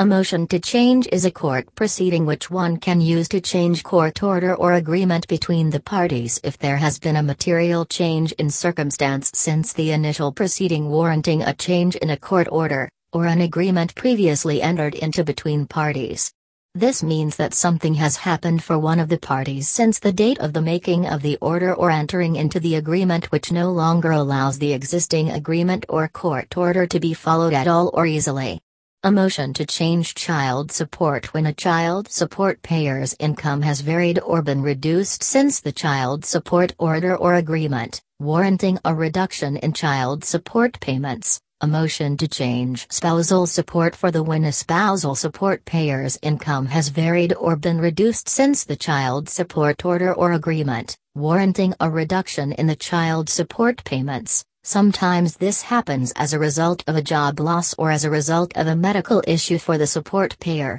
A motion to change is a court proceeding which one can use to change court order or agreement between the parties if there has been a material change in circumstance since the initial proceeding warranting a change in a court order, or an agreement previously entered into between parties. This means that something has happened for one of the parties since the date of the making of the order or entering into the agreement which no longer allows the existing agreement or court order to be followed at all or easily. A motion to change child support when a child support payer's income has varied or been reduced since the child support order or agreement, warranting a reduction in child support payments. A motion to change spousal support for the when a spousal support payer's income has varied or been reduced since the child support order or agreement, warranting a reduction in the child support payments. Sometimes this happens as a result of a job loss or as a result of a medical issue for the support payer.